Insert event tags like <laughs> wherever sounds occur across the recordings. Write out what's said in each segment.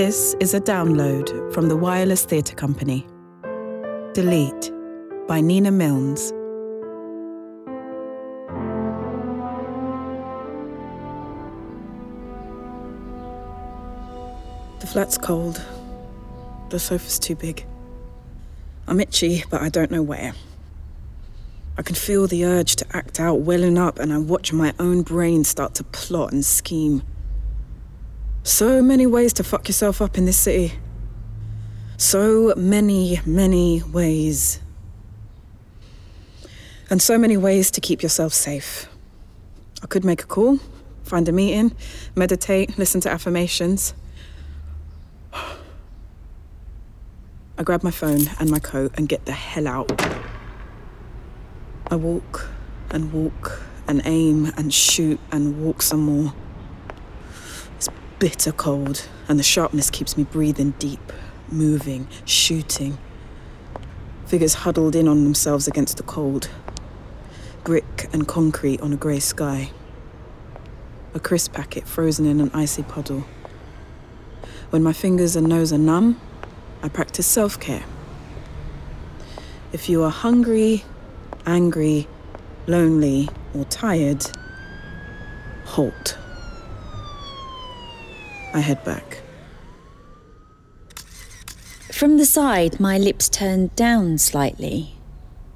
This is a download from the Wireless Theatre Company. Delete by Nina Milnes. The flat's cold. The sofa's too big. I'm itchy, but I don't know where. I can feel the urge to act out welling up, and I watch my own brain start to plot and scheme. So many ways to fuck yourself up in this city. So many, many ways. And so many ways to keep yourself safe. I could make a call, find a meeting, meditate, listen to affirmations. I grab my phone and my coat and get the hell out. I walk and walk and aim and shoot and walk some more. Bitter cold, and the sharpness keeps me breathing deep, moving, shooting. Figures huddled in on themselves against the cold. Brick and concrete on a grey sky. A crisp packet frozen in an icy puddle. When my fingers and nose are numb, I practice self care. If you are hungry, angry, lonely, or tired, halt. I head back. From the side, my lips turn down slightly.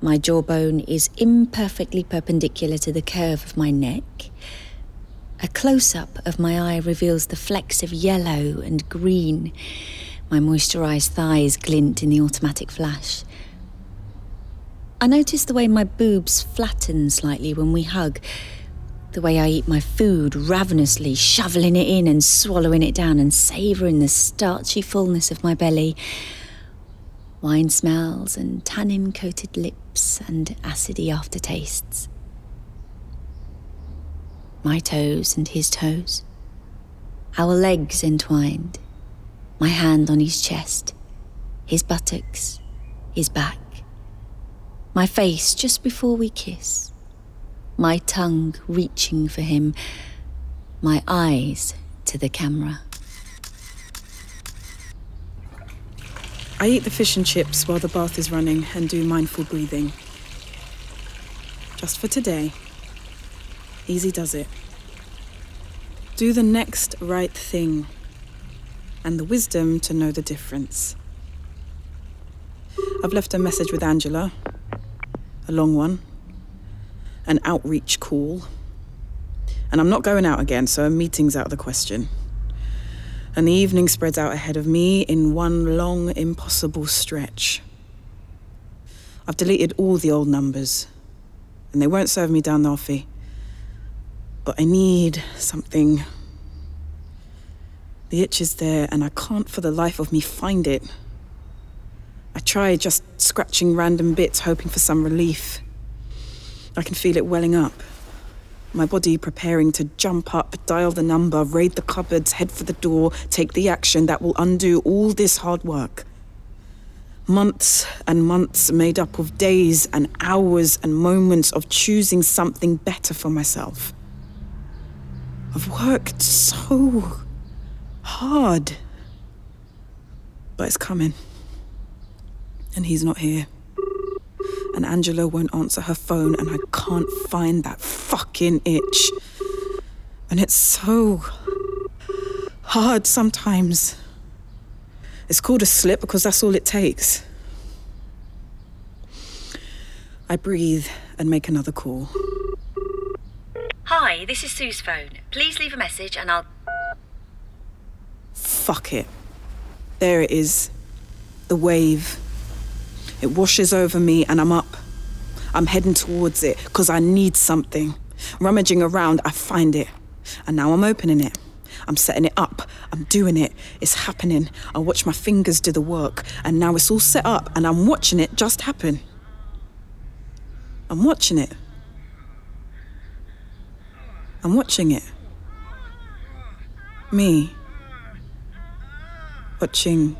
My jawbone is imperfectly perpendicular to the curve of my neck. A close up of my eye reveals the flecks of yellow and green my moisturised thighs glint in the automatic flash. I notice the way my boobs flatten slightly when we hug, the way I eat my food ravenously, shoveling it in and swallowing it down and savouring the starchy fullness of my belly. Wine smells and tannin coated lips and acidy aftertastes. My toes and his toes. Our legs entwined my hand on his chest, his buttocks, his back, my face just before we kiss, my tongue reaching for him, my eyes to the camera. I eat the fish and chips while the bath is running and do mindful breathing. Just for today. Easy does it. Do the next right thing and the wisdom to know the difference. I've left a message with Angela, a long one, an outreach call. And I'm not going out again, so a meeting's out of the question. And the evening spreads out ahead of me in one long, impossible stretch. I've deleted all the old numbers, and they won't serve me down the offie. But I need something the itch is there, and I can't for the life of me find it. I try just scratching random bits, hoping for some relief. I can feel it welling up. My body preparing to jump up, dial the number, raid the cupboards, head for the door, take the action that will undo all this hard work. Months and months made up of days and hours and moments of choosing something better for myself. I've worked so hard. But it's coming. And he's not here. And Angela won't answer her phone, and I can't find that fucking itch. And it's so hard sometimes. It's called a slip because that's all it takes. I breathe and make another call. Hi, this is Sue's phone. Please leave a message and I'll. Fuck it. There it is. The wave. It washes over me and I'm up. I'm heading towards it because I need something. Rummaging around, I find it. And now I'm opening it. I'm setting it up. I'm doing it. It's happening. I watch my fingers do the work. And now it's all set up and I'm watching it just happen. I'm watching it. I'm watching it. Me watching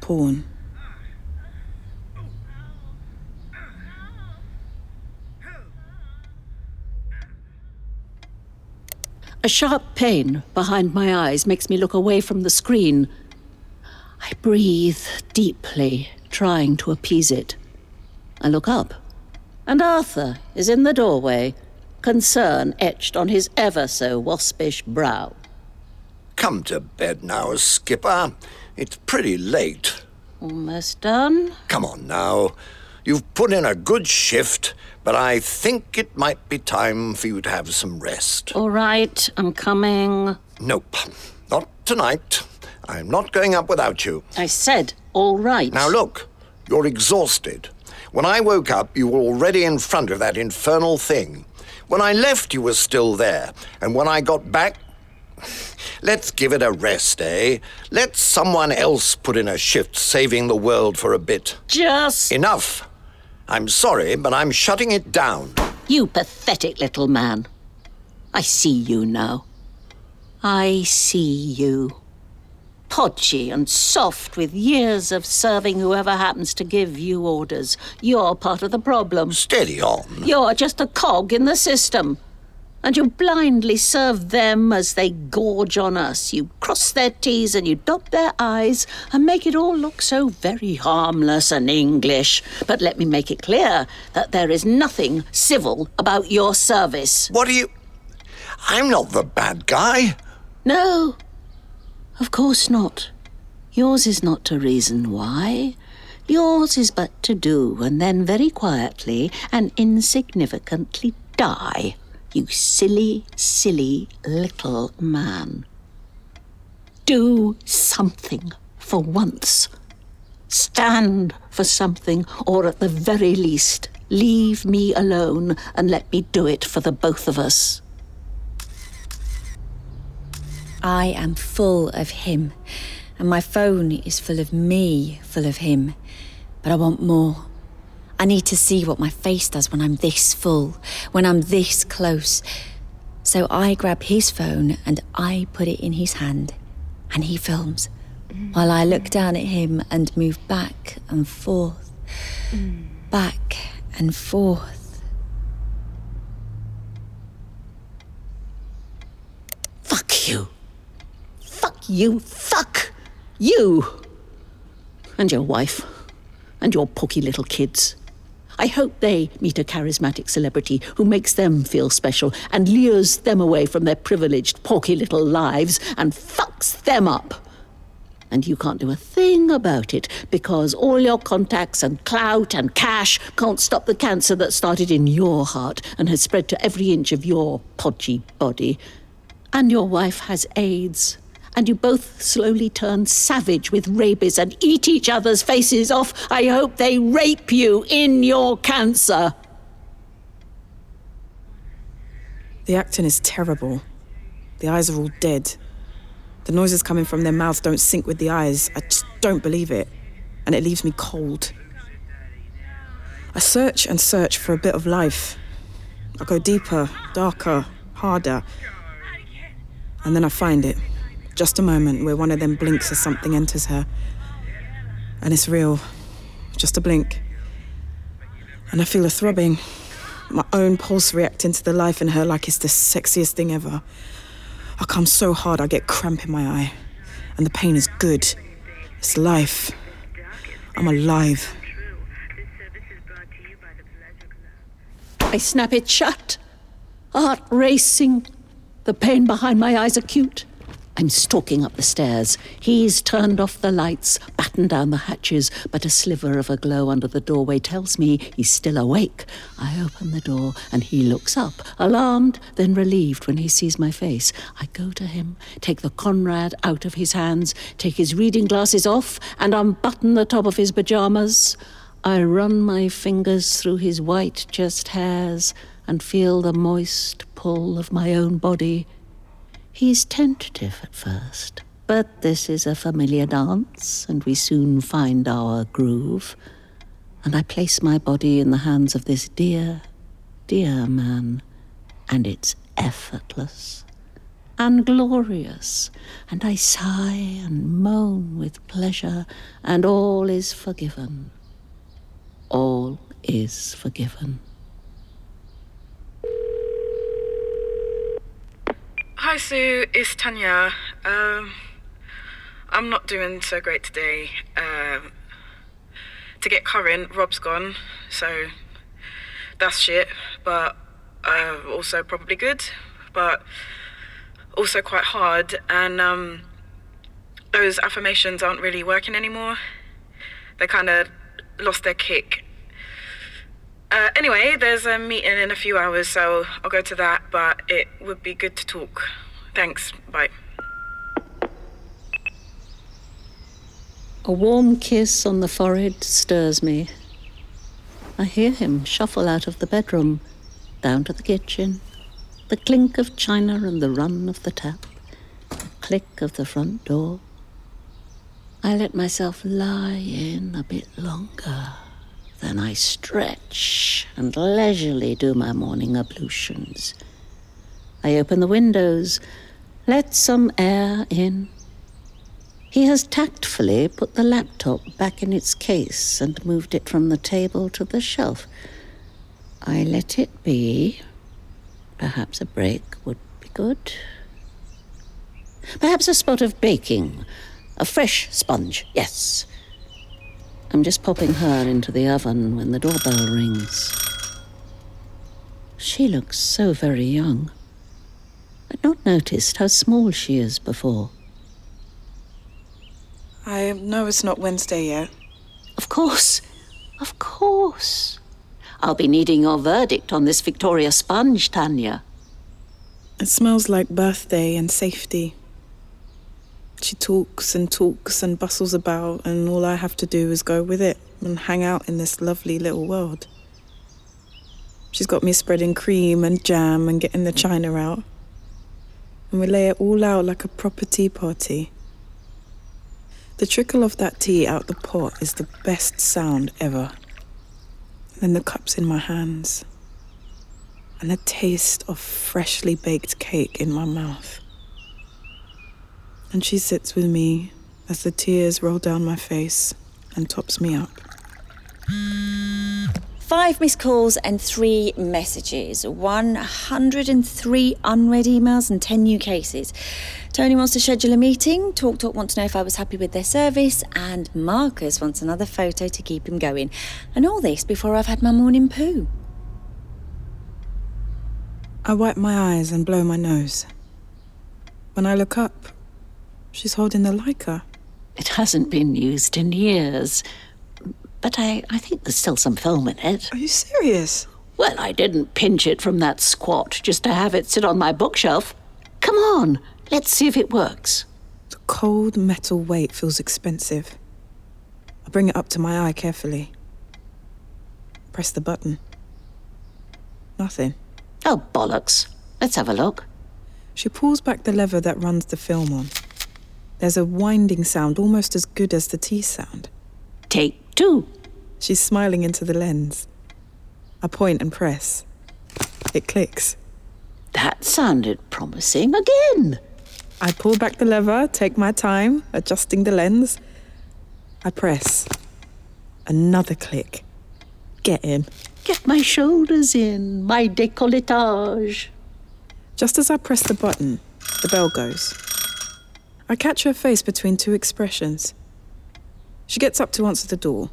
porn. A sharp pain behind my eyes makes me look away from the screen. I breathe deeply, trying to appease it. I look up, and Arthur is in the doorway, concern etched on his ever so waspish brow. Come to bed now, Skipper. It's pretty late. Almost done. Come on now. You've put in a good shift, but I think it might be time for you to have some rest. All right, I'm coming. Nope, not tonight. I'm not going up without you. I said, all right. Now look, you're exhausted. When I woke up, you were already in front of that infernal thing. When I left, you were still there. And when I got back, Let's give it a rest, eh? Let someone else put in a shift saving the world for a bit. Just. Enough. I'm sorry, but I'm shutting it down. You pathetic little man. I see you now. I see you. Podgy and soft with years of serving whoever happens to give you orders. You're part of the problem. Steady on. You're just a cog in the system and you blindly serve them as they gorge on us. You cross their T's and you dot their I's and make it all look so very harmless and English. But let me make it clear that there is nothing civil about your service. What are you. I'm not the bad guy. No, of course not. Yours is not to reason why. Yours is but to do, and then very quietly and insignificantly die. You silly, silly little man. Do something for once. Stand for something, or at the very least, leave me alone and let me do it for the both of us. I am full of him, and my phone is full of me, full of him. But I want more. I need to see what my face does when I'm this full, when I'm this close. So I grab his phone and I put it in his hand, and he films, while I look down at him and move back and forth, back and forth. Fuck you. Fuck you. Fuck you. And your wife. And your porky little kids. I hope they meet a charismatic celebrity who makes them feel special and lures them away from their privileged, porky little lives and fucks them up. And you can't do a thing about it because all your contacts and clout and cash can't stop the cancer that started in your heart and has spread to every inch of your podgy body. And your wife has AIDS and you both slowly turn savage with rabies and eat each other's faces off, I hope they rape you in your cancer. The acting is terrible. The eyes are all dead. The noises coming from their mouths don't sync with the eyes. I just don't believe it. And it leaves me cold. I search and search for a bit of life. I go deeper, darker, harder. And then I find it. Just a moment where one of them blinks as something enters her. And it's real. Just a blink. And I feel a throbbing. My own pulse reacting to the life in her like it's the sexiest thing ever. I come so hard I get cramp in my eye. And the pain is good. It's life. I'm alive. I snap it shut. Heart racing. The pain behind my eyes acute. I'm stalking up the stairs. He's turned off the lights, battened down the hatches, but a sliver of a glow under the doorway tells me he's still awake. I open the door and he looks up, alarmed, then relieved when he sees my face. I go to him, take the Conrad out of his hands, take his reading glasses off, and unbutton the top of his pajamas. I run my fingers through his white chest hairs and feel the moist pull of my own body He's tentative at first, but this is a familiar dance, and we soon find our groove. And I place my body in the hands of this dear, dear man, and it's effortless and glorious, and I sigh and moan with pleasure, and all is forgiven. All is forgiven. Hi, Sue. It's Tanya. Um, I'm not doing so great today. Um, to get current, Rob's gone, so that's shit. But uh, also probably good, but also quite hard. And um, those affirmations aren't really working anymore. They kind of lost their kick. Uh, anyway, there's a meeting in a few hours, so I'll go to that, but it would be good to talk. Thanks. Bye. A warm kiss on the forehead stirs me. I hear him shuffle out of the bedroom, down to the kitchen, the clink of china and the run of the tap, the click of the front door. I let myself lie in a bit longer. Then I stretch and leisurely do my morning ablutions. I open the windows, let some air in. He has tactfully put the laptop back in its case and moved it from the table to the shelf. I let it be. Perhaps a break would be good. Perhaps a spot of baking. A fresh sponge, yes. I'm just popping her into the oven when the doorbell rings. She looks so very young. I'd not noticed how small she is before. I know it's not Wednesday yet. Of course, of course. I'll be needing your verdict on this Victoria sponge, Tanya. It smells like birthday and safety. She talks and talks and bustles about, and all I have to do is go with it and hang out in this lovely little world. She's got me spreading cream and jam and getting the china out. And we lay it all out like a proper tea party. The trickle of that tea out the pot is the best sound ever. Then the cups in my hands, and the taste of freshly baked cake in my mouth and she sits with me as the tears roll down my face and tops me up. Five missed calls and three messages, 103 unread emails, and 10 new cases. Tony wants to schedule a meeting. Talk Talk want to know if I was happy with their service, and Marcus wants another photo to keep him going. And all this before I've had my morning poo. I wipe my eyes and blow my nose. When I look up, She's holding the Leica. It hasn't been used in years. But I, I think there's still some film in it. Are you serious? Well, I didn't pinch it from that squat just to have it sit on my bookshelf. Come on, let's see if it works. The cold metal weight feels expensive. I bring it up to my eye carefully. Press the button. Nothing. Oh, bollocks. Let's have a look. She pulls back the lever that runs the film on. There's a winding sound almost as good as the T sound. Take two. She's smiling into the lens. I point and press. It clicks. That sounded promising again. I pull back the lever, take my time, adjusting the lens. I press. Another click. Get in. Get my shoulders in, my décolletage. Just as I press the button, the bell goes. I catch her face between two expressions. She gets up to answer the door.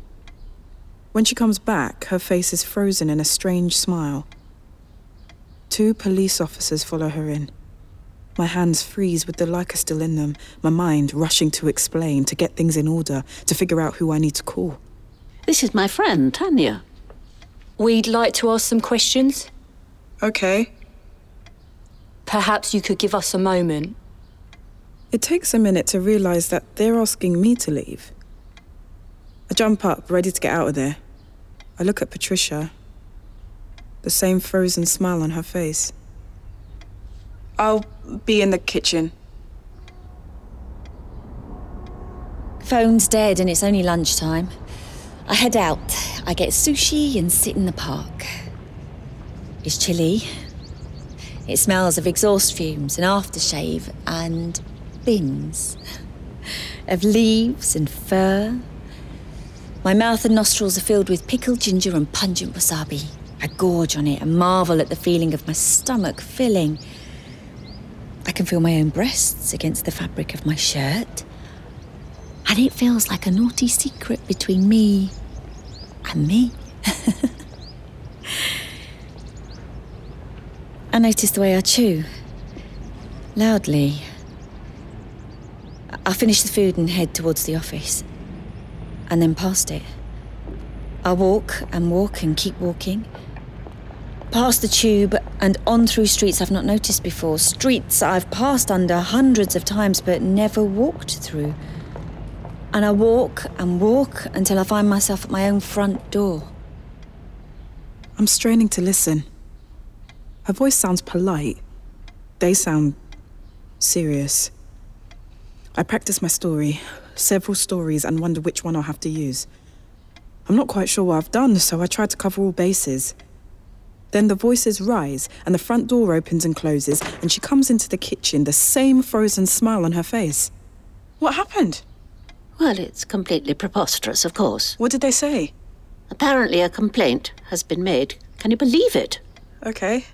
When she comes back, her face is frozen in a strange smile. Two police officers follow her in. My hands freeze with the Leica still in them, my mind rushing to explain, to get things in order, to figure out who I need to call. This is my friend, Tanya. We'd like to ask some questions. Okay. Perhaps you could give us a moment. It takes a minute to realize that they're asking me to leave. I jump up, ready to get out of there. I look at Patricia. The same frozen smile on her face. I'll be in the kitchen. Phone's dead and it's only lunchtime. I head out. I get sushi and sit in the park. It's chilly. It smells of exhaust fumes and aftershave and bins of leaves and fur. My mouth and nostrils are filled with pickled ginger and pungent wasabi. I gorge on it and marvel at the feeling of my stomach filling. I can feel my own breasts against the fabric of my shirt. And it feels like a naughty secret between me and me. <laughs> I notice the way I chew. Loudly. I finish the food and head towards the office. And then past it. I walk and walk and keep walking. Past the tube and on through streets I've not noticed before. Streets I've passed under hundreds of times but never walked through. And I walk and walk until I find myself at my own front door. I'm straining to listen. Her voice sounds polite. They sound serious. I practice my story, several stories, and wonder which one I'll have to use. I'm not quite sure what I've done, so I try to cover all bases. Then the voices rise, and the front door opens and closes, and she comes into the kitchen, the same frozen smile on her face. What happened? Well, it's completely preposterous, of course. What did they say? Apparently, a complaint has been made. Can you believe it? Okay.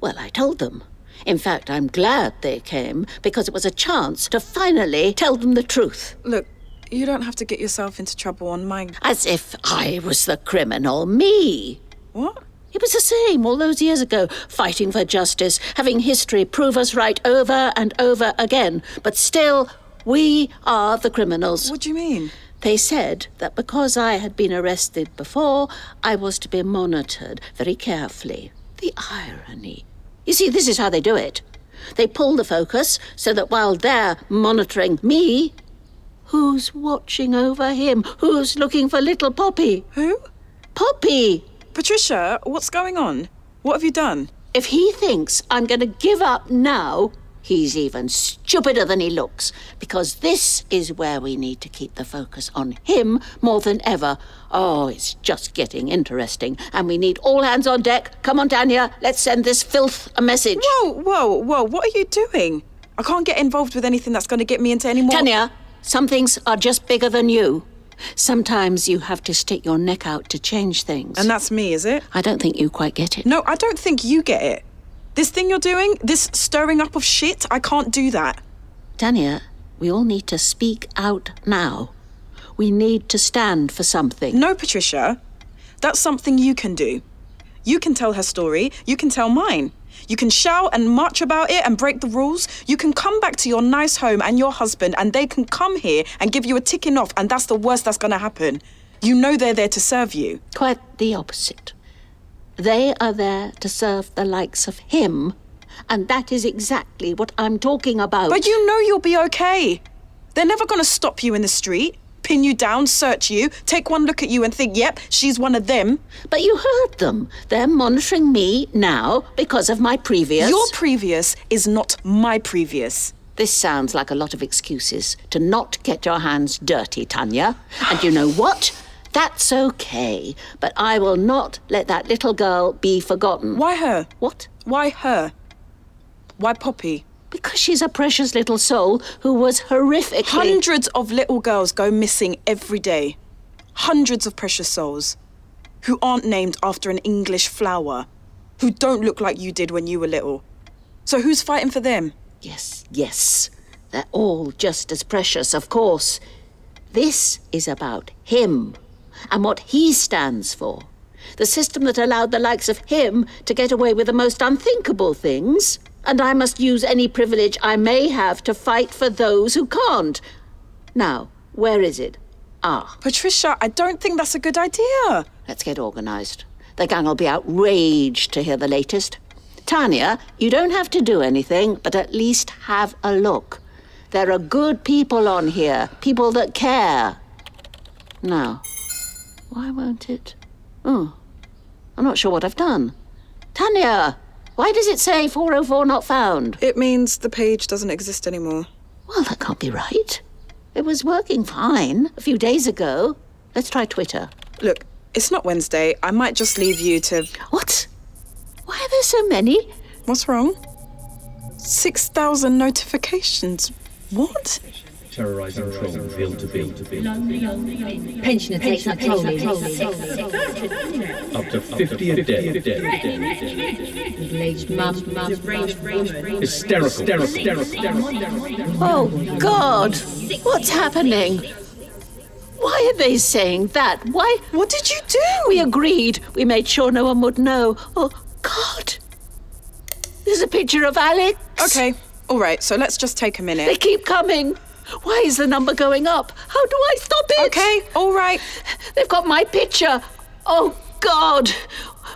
Well, I told them. In fact, I'm glad they came because it was a chance to finally tell them the truth. Look, you don't have to get yourself into trouble on my. As if I was the criminal. Me! What? It was the same all those years ago, fighting for justice, having history prove us right over and over again. But still, we are the criminals. What do you mean? They said that because I had been arrested before, I was to be monitored very carefully. The irony. You see, this is how they do it. They pull the focus so that while they're monitoring me, who's watching over him? Who's looking for little Poppy? Who? Poppy! Patricia, what's going on? What have you done? If he thinks I'm going to give up now, he's even stupider than he looks. Because this is where we need to keep the focus on him more than ever. Oh, it's just getting interesting. And we need all hands on deck. Come on, Tanya, let's send this filth a message. Whoa, whoa, whoa, what are you doing? I can't get involved with anything that's going to get me into any more. Tanya, some things are just bigger than you. Sometimes you have to stick your neck out to change things. And that's me, is it? I don't think you quite get it. No, I don't think you get it. This thing you're doing, this stirring up of shit, I can't do that. Tanya, we all need to speak out now. We need to stand for something. No, Patricia. That's something you can do. You can tell her story, you can tell mine. You can shout and march about it and break the rules. You can come back to your nice home and your husband, and they can come here and give you a ticking off, and that's the worst that's going to happen. You know they're there to serve you. Quite the opposite. They are there to serve the likes of him, and that is exactly what I'm talking about. But you know you'll be okay. They're never going to stop you in the street, pin you down, search you, take one look at you and think, yep, she's one of them. But you heard them. They're monitoring me now because of my previous. Your previous is not my previous. This sounds like a lot of excuses to not get your hands dirty, Tanya. And you know what? That's okay. But I will not let that little girl be forgotten. Why her? What? Why her? Why Poppy? Because she's a precious little soul who was horrifically. Hundreds of little girls go missing every day. Hundreds of precious souls who aren't named after an English flower, who don't look like you did when you were little. So who's fighting for them? Yes, yes. They're all just as precious, of course. This is about him and what he stands for. The system that allowed the likes of him to get away with the most unthinkable things. And I must use any privilege I may have to fight for those who can't. Now, where is it? Ah, Patricia, I don't think that's a good idea. let's get organised. The gang will be outraged to hear the latest. Tanya, you don't have to do anything, but at least have a look. There are good people on here, people that care. Now, why won't it? Oh, I'm not sure what I've done. Tanya, why does it say 404 not found? It means the page doesn't exist anymore. Well, that can't be right. It was working fine a few days ago. Let's try Twitter. Look, it's not Wednesday. I might just leave you to. What? Why are there so many? What's wrong? 6,000 notifications. What? Terrorizing trolls, bill to bill to bill. Pensioner takes up trolling. Up to 50 a day. Middle-aged mum, mum, Hysterical. Hysterical. Oh, God! What's happening? Why are they saying that? Why? What did you do? We agreed. We made sure no one would know. Oh, God! There's a picture of Alex. Okay, all right, so let's just take a minute. They keep coming. Why is the number going up? How do I stop it? Okay, all right. They've got my picture. Oh, God!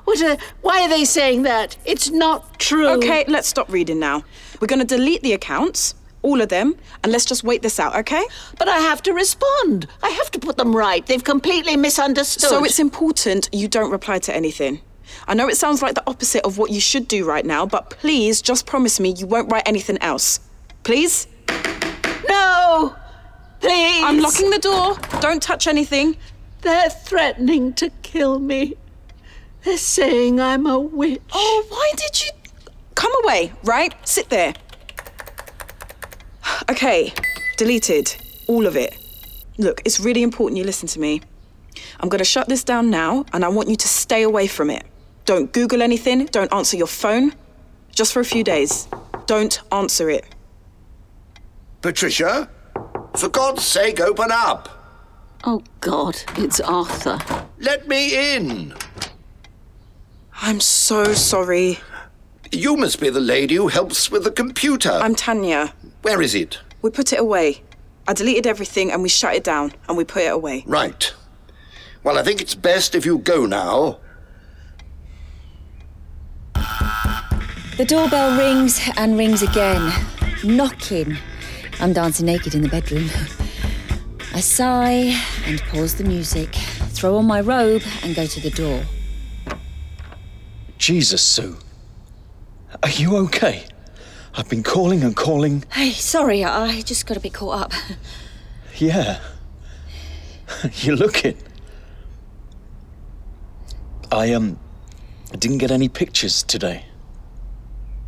What a, why are they saying that? It's not true. Okay, let's stop reading now. We're gonna delete the accounts, all of them, and let's just wait this out, okay? But I have to respond. I have to put them right. They've completely misunderstood. So it's important you don't reply to anything. I know it sounds like the opposite of what you should do right now, but please just promise me you won't write anything else. Please? No! Please! I'm locking the door. Don't touch anything. They're threatening to kill me. They're saying I'm a witch. Oh, why did you. Come away, right? Sit there. Okay, deleted. All of it. Look, it's really important you listen to me. I'm gonna shut this down now, and I want you to stay away from it. Don't Google anything, don't answer your phone. Just for a few days. Don't answer it. Patricia, for God's sake, open up. Oh, God, it's Arthur. Let me in. I'm so sorry. You must be the lady who helps with the computer. I'm Tanya. Where is it? We put it away. I deleted everything and we shut it down and we put it away. Right. Well, I think it's best if you go now. The doorbell rings and rings again. Knocking. I'm dancing naked in the bedroom. I sigh and pause the music, throw on my robe, and go to the door. Jesus, Sue. Are you okay? I've been calling and calling. Hey, sorry, I just got a bit caught up. Yeah. you look it. I, um, didn't get any pictures today.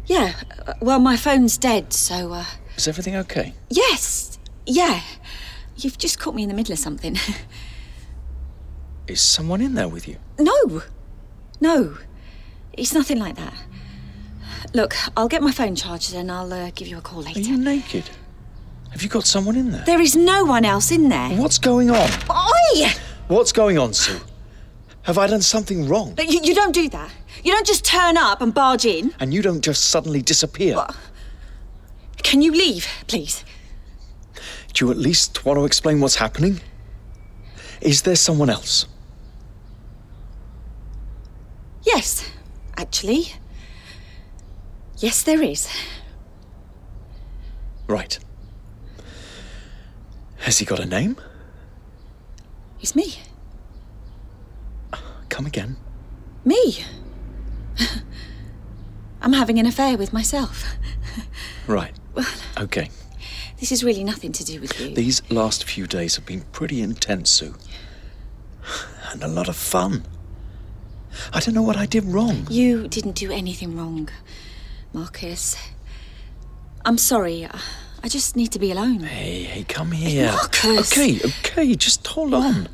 Yeah, uh, well, my phone's dead, so, uh, Is everything okay? yes, yeah. You've just caught me in the middle of something. <laughs> Is someone in there with you? no, no, it's nothing like that. Look, I'll get my phone charged and I'll uh, give you a call later. Are you naked? Have you got someone in there? There is no one else in there. What's going on? Oi! What's going on, Sue? Have I done something wrong? You, you don't do that. You don't just turn up and barge in. And you don't just suddenly disappear. Can you leave, please? Do you at least want to explain what's happening? Is there someone else? Yes, actually. Yes, there is. Right. Has he got a name? It's me. Come again. Me. <laughs> I'm having an affair with myself. <laughs> Right. Okay. This is really nothing to do with you. These last few days have been pretty intense, Sue. And a lot of fun. I don't know what I did wrong. You didn't do anything wrong, Marcus. I'm sorry. I just need to be alone. Hey, hey, come here. Marcus! Okay, okay, just hold on.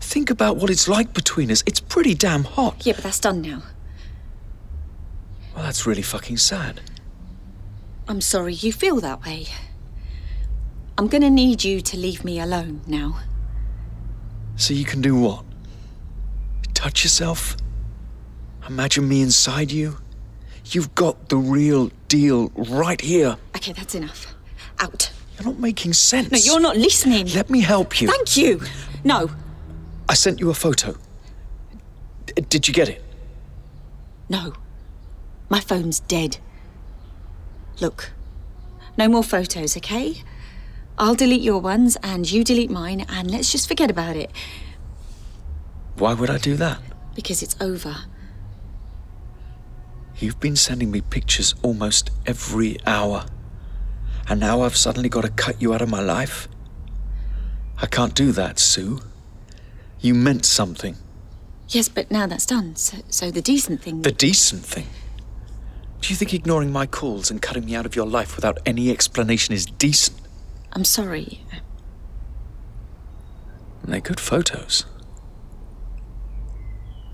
Think about what it's like between us. It's pretty damn hot. Yeah, but that's done now. Well, that's really fucking sad. I'm sorry you feel that way. I'm gonna need you to leave me alone now. So you can do what? Touch yourself? Imagine me inside you? You've got the real deal right here. Okay, that's enough. Out. You're not making sense. No, you're not listening. Let me help you. Thank you. No, I sent you a photo. D- did you get it? no. My phone's dead. Look, no more photos, okay? I'll delete your ones and you delete mine and let's just forget about it Why would I do that? because it's over. You've been sending me pictures almost every hour. And now I've suddenly got to cut you out of my life? I can't do that, Sue. You meant something. Yes, but now that's done. So, so the decent thing. The decent thing. Do you think ignoring my calls and cutting me out of your life without any explanation is decent? I'm sorry. They're good photos.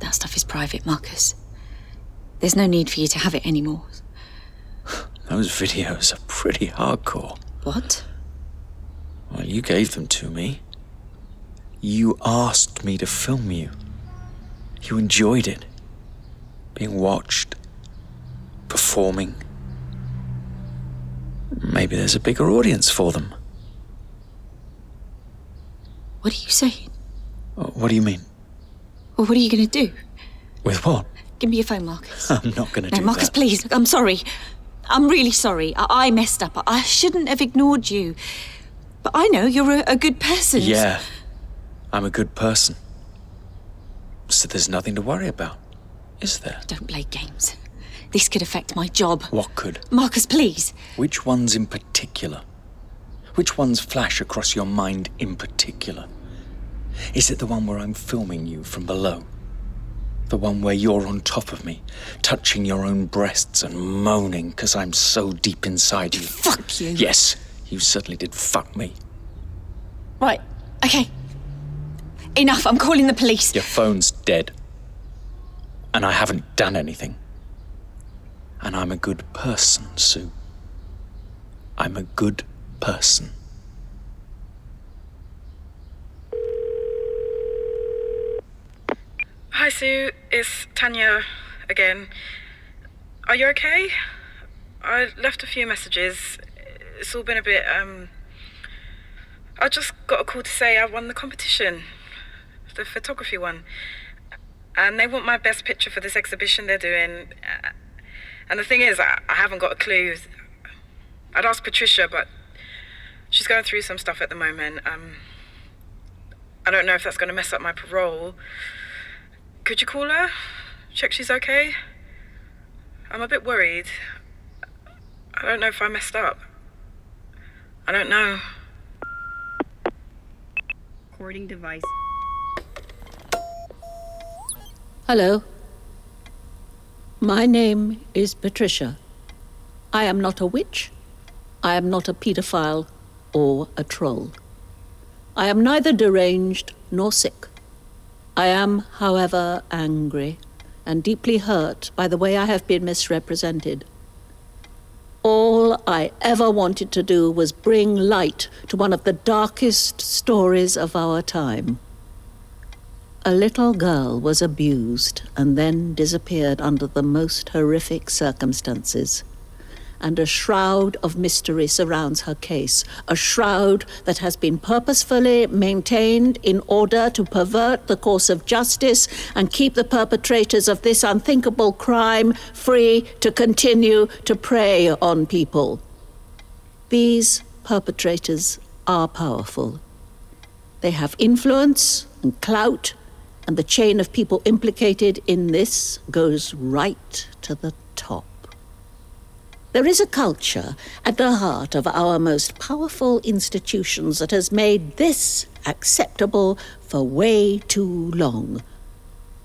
That stuff is private, Marcus. There's no need for you to have it anymore. <sighs> Those videos are pretty hardcore. What? Well, you gave them to me. You asked me to film you. You enjoyed it. Being watched. Performing. Maybe there's a bigger audience for them. What are you saying? Uh, What do you mean? Well, what are you going to do? With what? Give me your phone, Marcus. <laughs> I'm not going to No, do Marcus, that. please. I'm sorry. I'm really sorry. I, I messed up. I, I shouldn't have ignored you. But I know you're a, a good person. Yeah, I'm a good person. So there's nothing to worry about, is there? Don't play games. This could affect my job. What could? Marcus, please. Which ones in particular? Which ones flash across your mind in particular? Is it the one where I'm filming you from below? The one where you're on top of me, touching your own breasts and moaning because I'm so deep inside you? Fuck you. Yes, you certainly did fuck me. Right. Okay. Enough. I'm calling the police. Your phone's dead. And I haven't done anything. And I'm a good person, Sue. I'm a good person. Hi, Sue. It's Tanya again. Are you okay? I left a few messages. It's all been a bit, um. I just got a call to say I won the competition, the photography one. And they want my best picture for this exhibition they're doing. And the thing is, I, I haven't got a clue. I'd asked Patricia, but she's going through some stuff at the moment. Um, I don't know if that's going to mess up my parole. Could you call her? Check she's okay? I'm a bit worried. I don't know if I messed up. I don't know. Recording device. Hello. My name is Patricia. I am not a witch. I am not a pedophile or a troll. I am neither deranged nor sick. I am, however, angry and deeply hurt by the way I have been misrepresented. All I ever wanted to do was bring light to one of the darkest stories of our time. A little girl was abused and then disappeared under the most horrific circumstances. And a shroud of mystery surrounds her case, a shroud that has been purposefully maintained in order to pervert the course of justice and keep the perpetrators of this unthinkable crime free to continue to prey on people. These perpetrators are powerful. They have influence and clout, and the chain of people implicated in this goes right to the top. There is a culture at the heart of our most powerful institutions that has made this acceptable for way too long.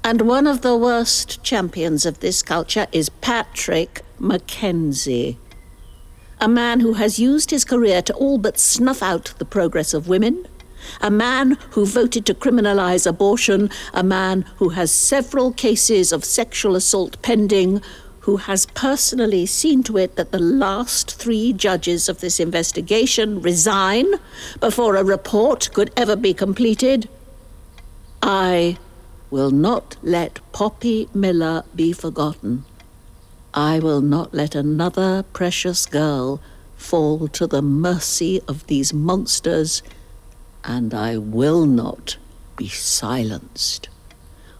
And one of the worst champions of this culture is Patrick Mackenzie. A man who has used his career to all but snuff out the progress of women. A man who voted to criminalize abortion. A man who has several cases of sexual assault pending. Who has personally seen to it that the last three judges of this investigation resign before a report could ever be completed. I will not let Poppy Miller be forgotten. I will not let another precious girl fall to the mercy of these monsters, and I will not be silenced.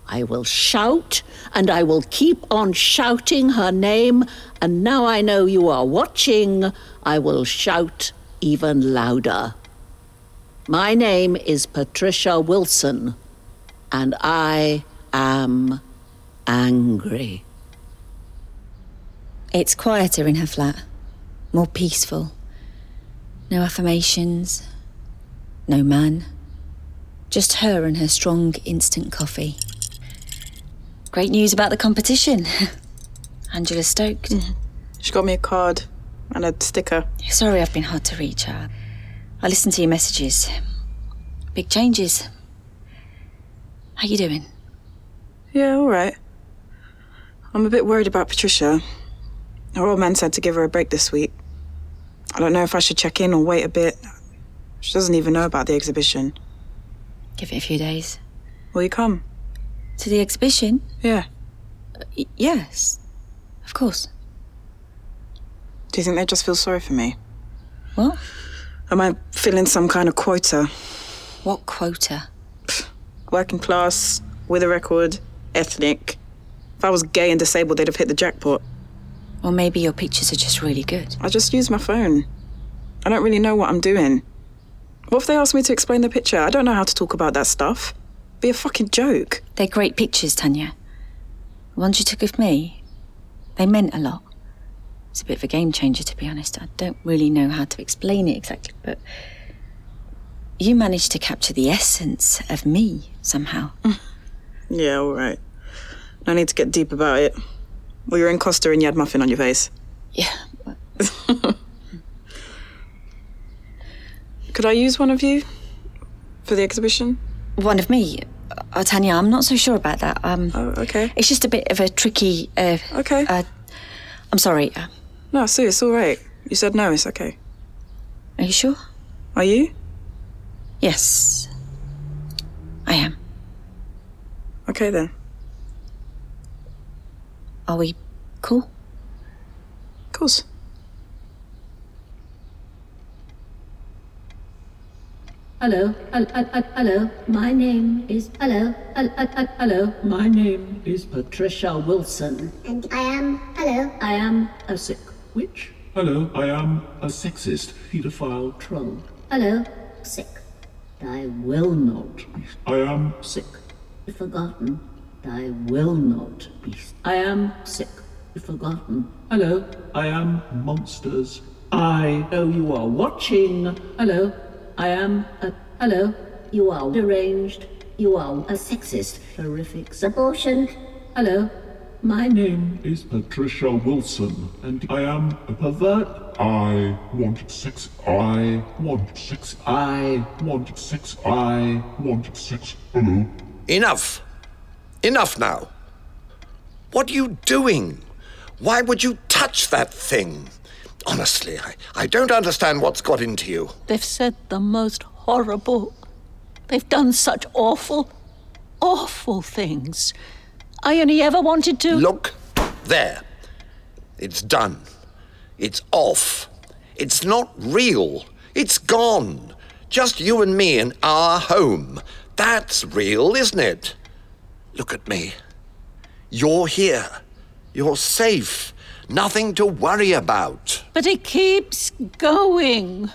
I will shout, and I will keep on shouting her name, and now I know you are watching, I will shout even louder. My name is Patricia Wilson, and I am angry. It's quieter in her flat, more peaceful. No affirmations, no man. Just her and her strong instant coffee. Great news about the competition. <laughs> Angela stoked. Mm-hmm. She got me a card and a sticker. Sorry I've been hard to reach her. I listened to your messages. Big changes. How you doing? Yeah, all right. I'm a bit worried about Patricia. Her old man said to give her a break this week. I don't know if I should check in or wait a bit. She doesn't even know about the exhibition. Give it a few days. Will you come? To the exhibition? Yeah. Y- yes. Of course. Do you think they just feel sorry for me? What? Am I filling some kind of quota? What quota? Working class, with a record, ethnic. If I was gay and disabled, they'd have hit the jackpot. Or maybe your pictures are just really good. I just use my phone. I don't really know what I'm doing. What if they ask me to explain the picture? I don't know how to talk about that stuff. Be a fucking joke. They're great pictures, Tanya. The ones you took of me, they meant a lot. It's a bit of a game changer, to be honest. I don't really know how to explain it exactly, but you managed to capture the essence of me somehow. <laughs> Yeah, all right. No need to get deep about it. Well, you're in Costa and you had muffin on your face. Yeah. <laughs> Could I use one of you for the exhibition? One of me. Oh, Tanya, I'm not so sure about that. Um, Oh, okay. it's just a bit of a tricky. Uh, Okay. uh, I'm sorry. Uh, No, Sue, it's all right. You said no, it's okay. are you sure? Are you? Yes. I am. Okay then. Are we cool? Of course. Hello, hel- hel- hel- hello. My name is hello, hel- hel- hel- hello. My name is Patricia Wilson. And I am, hello, I am A sick witch. Hello, I am a sexist paedophile. Troll. hello, sick. I will not I am sick. Forgotten. I will not be. I am sick. Forgotten. Hello. I am monsters. I know you are watching. Hello. I am a hello. You are deranged. You are A sexist. horrific. Abortion. Hello. My name. Is Patricia Wilson, and I am a Pervert. I want sex. I want sex. I want sex. I want sex. Hello. Enough. Enough now. What are you doing? Why would you touch that thing? Honestly, I, I don't understand what's got into you. They've said the most horrible. They've done such awful, awful things. I only ever wanted to. Look, there. It's done. It's off. It's not real. It's gone. Just you and me in our home. That's real, isn't it? Look at me. You're here. You're safe. Nothing to worry about. But it keeps going.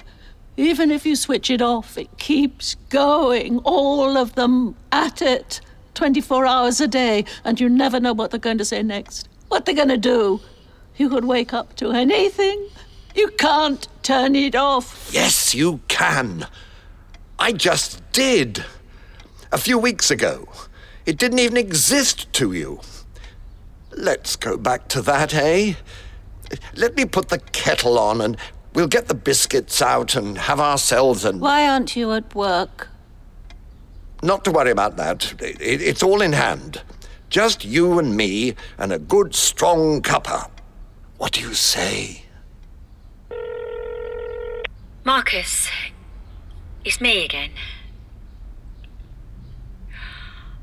Even if you switch it off, it keeps going. All of them at it. 24 hours a day, and you never know what they're going to say next. What they're going to do. You could wake up to anything. You can't turn it off. Yes, you can. I just did. A few weeks ago. It didn't even exist to you. Let's go back to that, eh? Let me put the kettle on and we'll get the biscuits out and have ourselves and. Why aren't you at work? Not to worry about that. It's all in hand. Just you and me and a good strong cuppa. What do you say? Marcus, it's me again.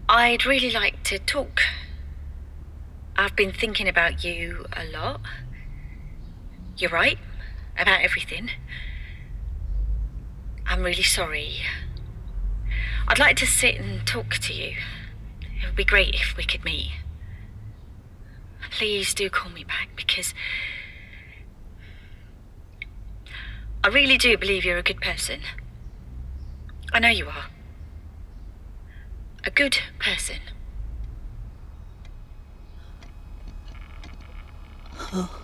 I'd really like to talk. I've been thinking about you a lot. You're right about everything. I'm really sorry. I'd like to sit and talk to you. It would be great if we could meet. Please do call me back because I really do believe you're a good person. I know you are. A good person. awful.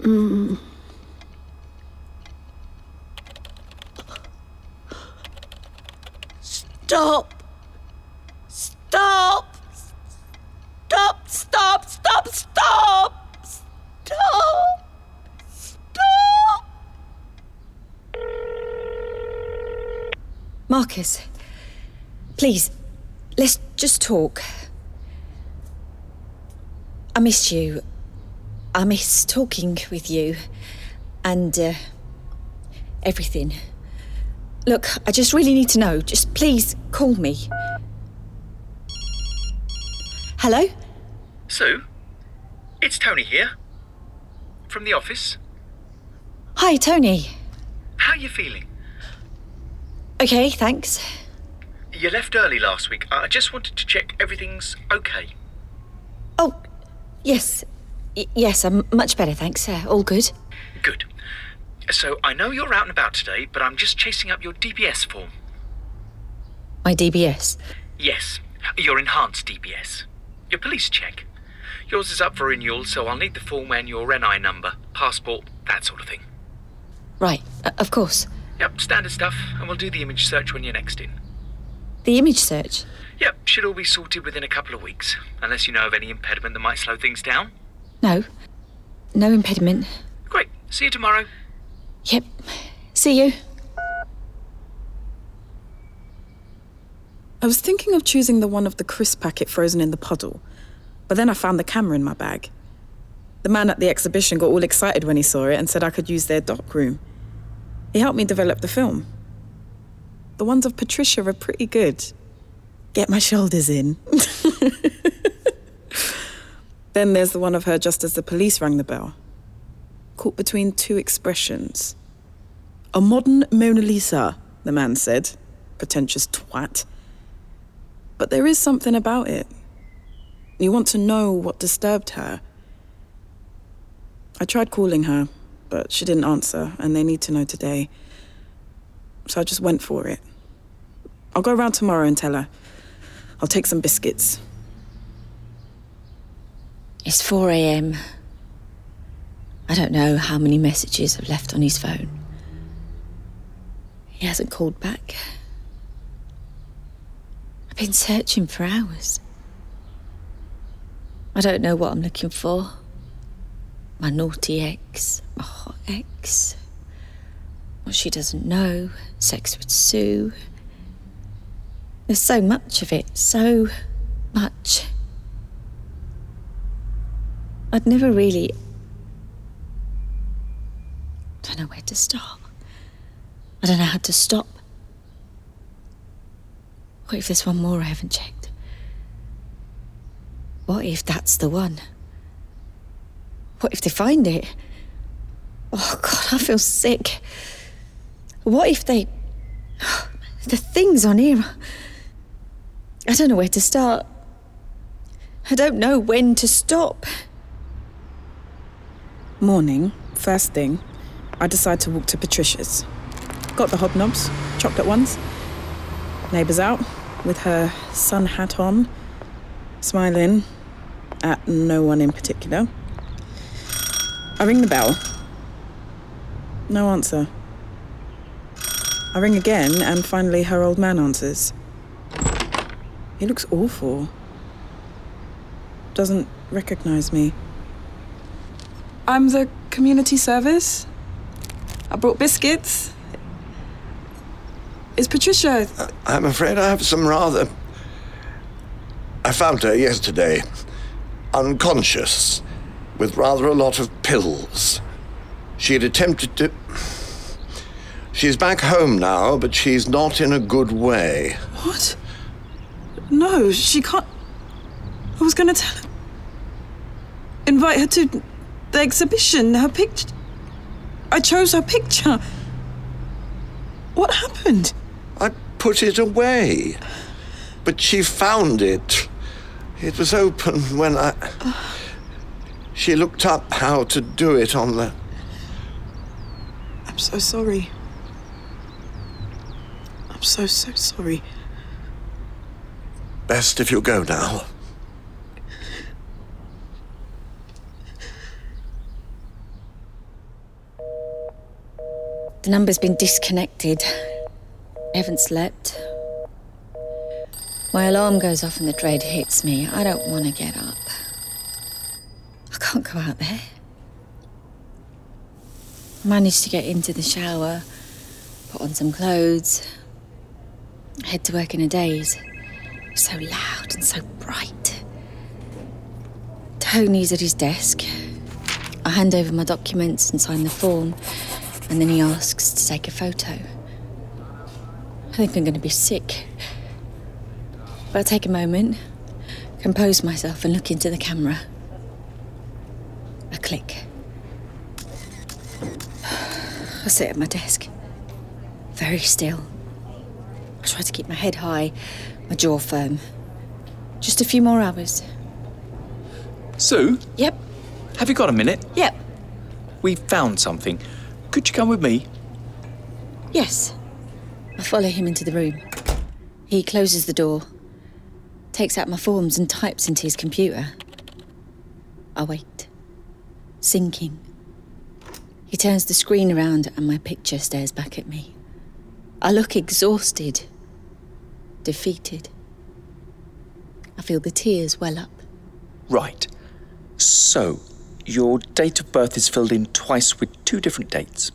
Mm. Stop! Stop! Stop! Stop! Stop! Stop! Stop! Stop! Marcus, please, let's just talk. I missed you. I miss talking with you. And, uh, everything. Look, I just really need to know. Just please call me. Hello? Sue? It's Tony here. From the office. Hi, Tony. How are you feeling? Okay, thanks. You left early last week. I just wanted to check everything's okay. Oh, yes. Y- yes, I'm much better, thanks. Uh, all good. Good. So I know you're out and about today, but I'm just chasing up your DBS form. My DBS. Yes, your enhanced DBS. Your police check. Yours is up for renewal, so I'll need the form and your NI number, passport, that sort of thing. Right, uh, of course. Yep, standard stuff, and we'll do the image search when you're next in. The image search. Yep, should all be sorted within a couple of weeks, unless you know of any impediment that might slow things down. No. No impediment. Great, see you tomorrow. Yep. See you. I was thinking of choosing the one of the crisp packet frozen in the puddle, but then I found the camera in my bag. The man at the exhibition got all excited when he saw it and said I could use their dark room. He helped me develop the film. The ones of Patricia are pretty good. Get my shoulders in. <laughs> then there's the one of her just as the police rang the bell. Caught between two expressions. A modern Mona Lisa, the man said. Pretentious twat. But there is something about it. You want to know what disturbed her. I tried calling her, but she didn't answer, and they need to know today. So I just went for it. I'll go around tomorrow and tell her. I'll take some biscuits. It's 4 a.m. I don't know how many messages I've left on his phone. He hasn't called back. I've been searching for hours. I don't know what I'm looking for. My naughty ex, my hot ex, what she doesn't know, sex with Sue. There's so much of it, so much. I'd never really. I don't know where to start. I don't know how to stop. What if there's one more I haven't checked? What if that's the one? What if they find it? Oh, God, I feel sick. What if they. <sighs> The things on here. I don't know where to start. I don't know when to stop. Morning, first thing, I decide to walk to Patricia's. Got the hobnobs, chocolate ones. Neighbours out, with her sun hat on, smiling at no one in particular. I ring the bell. No answer. I ring again, and finally her old man answers. He looks awful. Doesn't recognize me. I'm the community service. I brought biscuits. Is Patricia. I'm afraid I have some rather. I found her yesterday, unconscious, with rather a lot of pills. She had attempted to. She's back home now, but she's not in a good way. What? No, she can't. I was going to tell her. Invite her to the exhibition, her picture. I chose her picture. What happened? I put it away. But she found it. It was open when I. She looked up how to do it on the. I'm so sorry. I'm so, so sorry. Best if you go now. The number's been disconnected. I haven't slept. My alarm goes off and the dread hits me. I don't want to get up. I can't go out there. I managed to get into the shower, put on some clothes. Head to work in a daze. So loud and so bright. Tony's at his desk. I hand over my documents and sign the form, and then he asks to take a photo. I think I'm going to be sick. But I take a moment, compose myself, and look into the camera. A click. I sit at my desk, very still. I try to keep my head high, my jaw firm. Just a few more hours. Sue, Yep, have you got a minute? yep, We found something. Could you come with me? yes. I follow him into the room. He closes the door, takes out my forms, and types into his computer. I wait, sinking. He turns the screen around, and my picture stares back at me. I look exhausted, defeated. I feel the tears well up. Right. So, your date of birth is filled in twice with two different dates.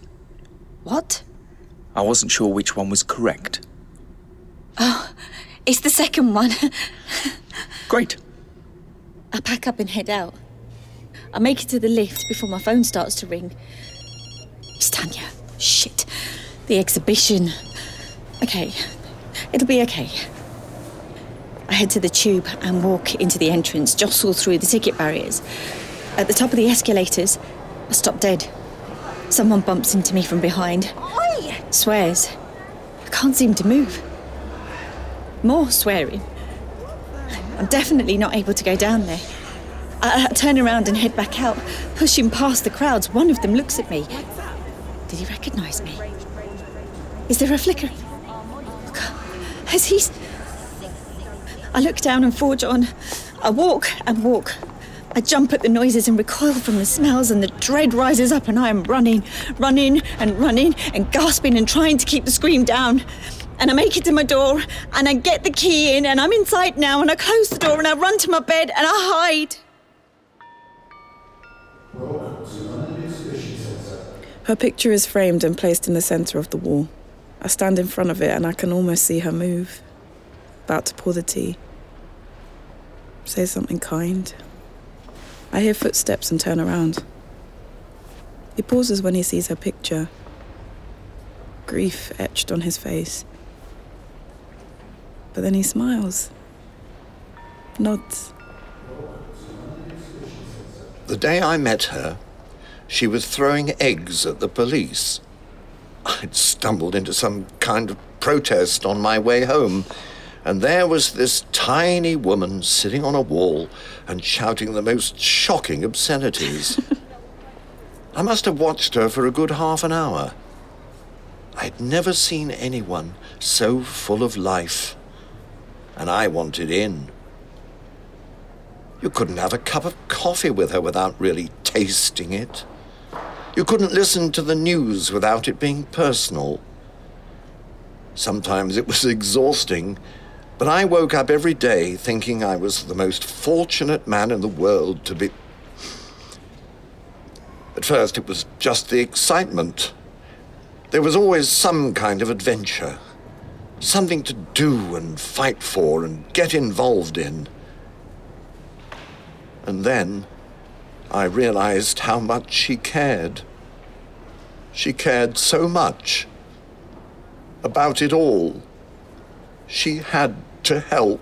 What? I wasn't sure which one was correct. Oh, it's the second one. <laughs> Great. I pack up and head out. I make it to the lift before my phone starts to ring. It's Tanya. Shit. The exhibition. Okay. It'll be okay. I head to the tube and walk into the entrance, jostle through the ticket barriers. At the top of the escalators, I stop dead. Someone bumps into me from behind. Swears. I can't seem to move. More swearing. I'm definitely not able to go down there. I, I turn around and head back out, pushing past the crowds. One of them looks at me. Did he recognise me? Is there a flicker? Has he? s- I look down and forge on. I walk and walk. I jump at the noises and recoil from the smells, and the dread rises up, and I am running, running, and running, and gasping and trying to keep the scream down. And I make it to my door, and I get the key in, and I'm inside now, and I close the door, and I run to my bed, and I hide. Her picture is framed and placed in the centre of the wall. I stand in front of it and I can almost see her move. About to pour the tea. Say something kind. I hear footsteps and turn around. He pauses when he sees her picture. Grief etched on his face. But then he smiles. Nods. The day I met her, she was throwing eggs at the police. I'd stumbled into some kind of protest on my way home, and there was this tiny woman sitting on a wall and shouting the most shocking obscenities. <laughs> I must have watched her for a good half an hour. I'd never seen anyone so full of life, and I wanted in. You couldn't have a cup of coffee with her without really tasting it. You couldn't listen to the news without it being personal. Sometimes it was <laughs> exhausting, but I woke up every day thinking I was the most fortunate man in the world to be. At first, it was just the excitement. There was always some kind of adventure, something to do and fight for and get involved in. And then I realized how much she cared. She cared so much about it all. She had to help.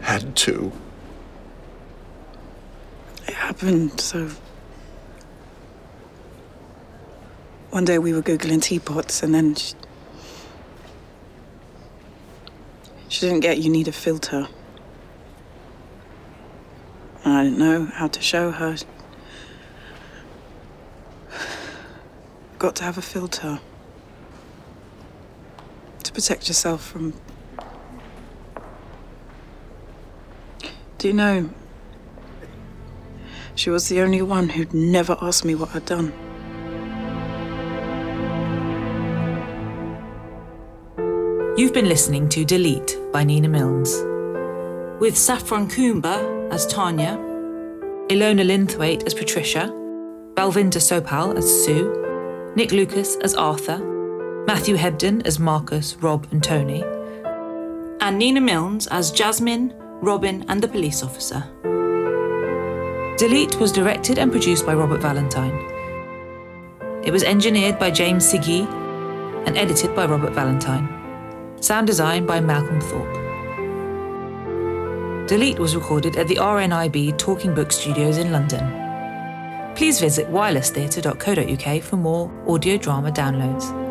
Had to. It happened so. One day we were Googling teapots and then she, she didn't get you need a filter. And I didn't know how to show her. Got to have a filter. To protect yourself from. Do you know? She was the only one who'd never asked me what I'd done. You've been listening to Delete by Nina Milnes. With Saffron Coomber as Tanya, Ilona Linthwaite as Patricia, Balvinder Sopal as Sue, Nick Lucas as Arthur, Matthew Hebden as Marcus, Rob, and Tony, and Nina Milnes as Jasmine, Robin, and the police officer. Delete was directed and produced by Robert Valentine. It was engineered by James Siggy and edited by Robert Valentine. Sound design by Malcolm Thorpe. Delete was recorded at the RNIB Talking Book Studios in London. Please visit wirelesstheatre.co.uk for more audio drama downloads.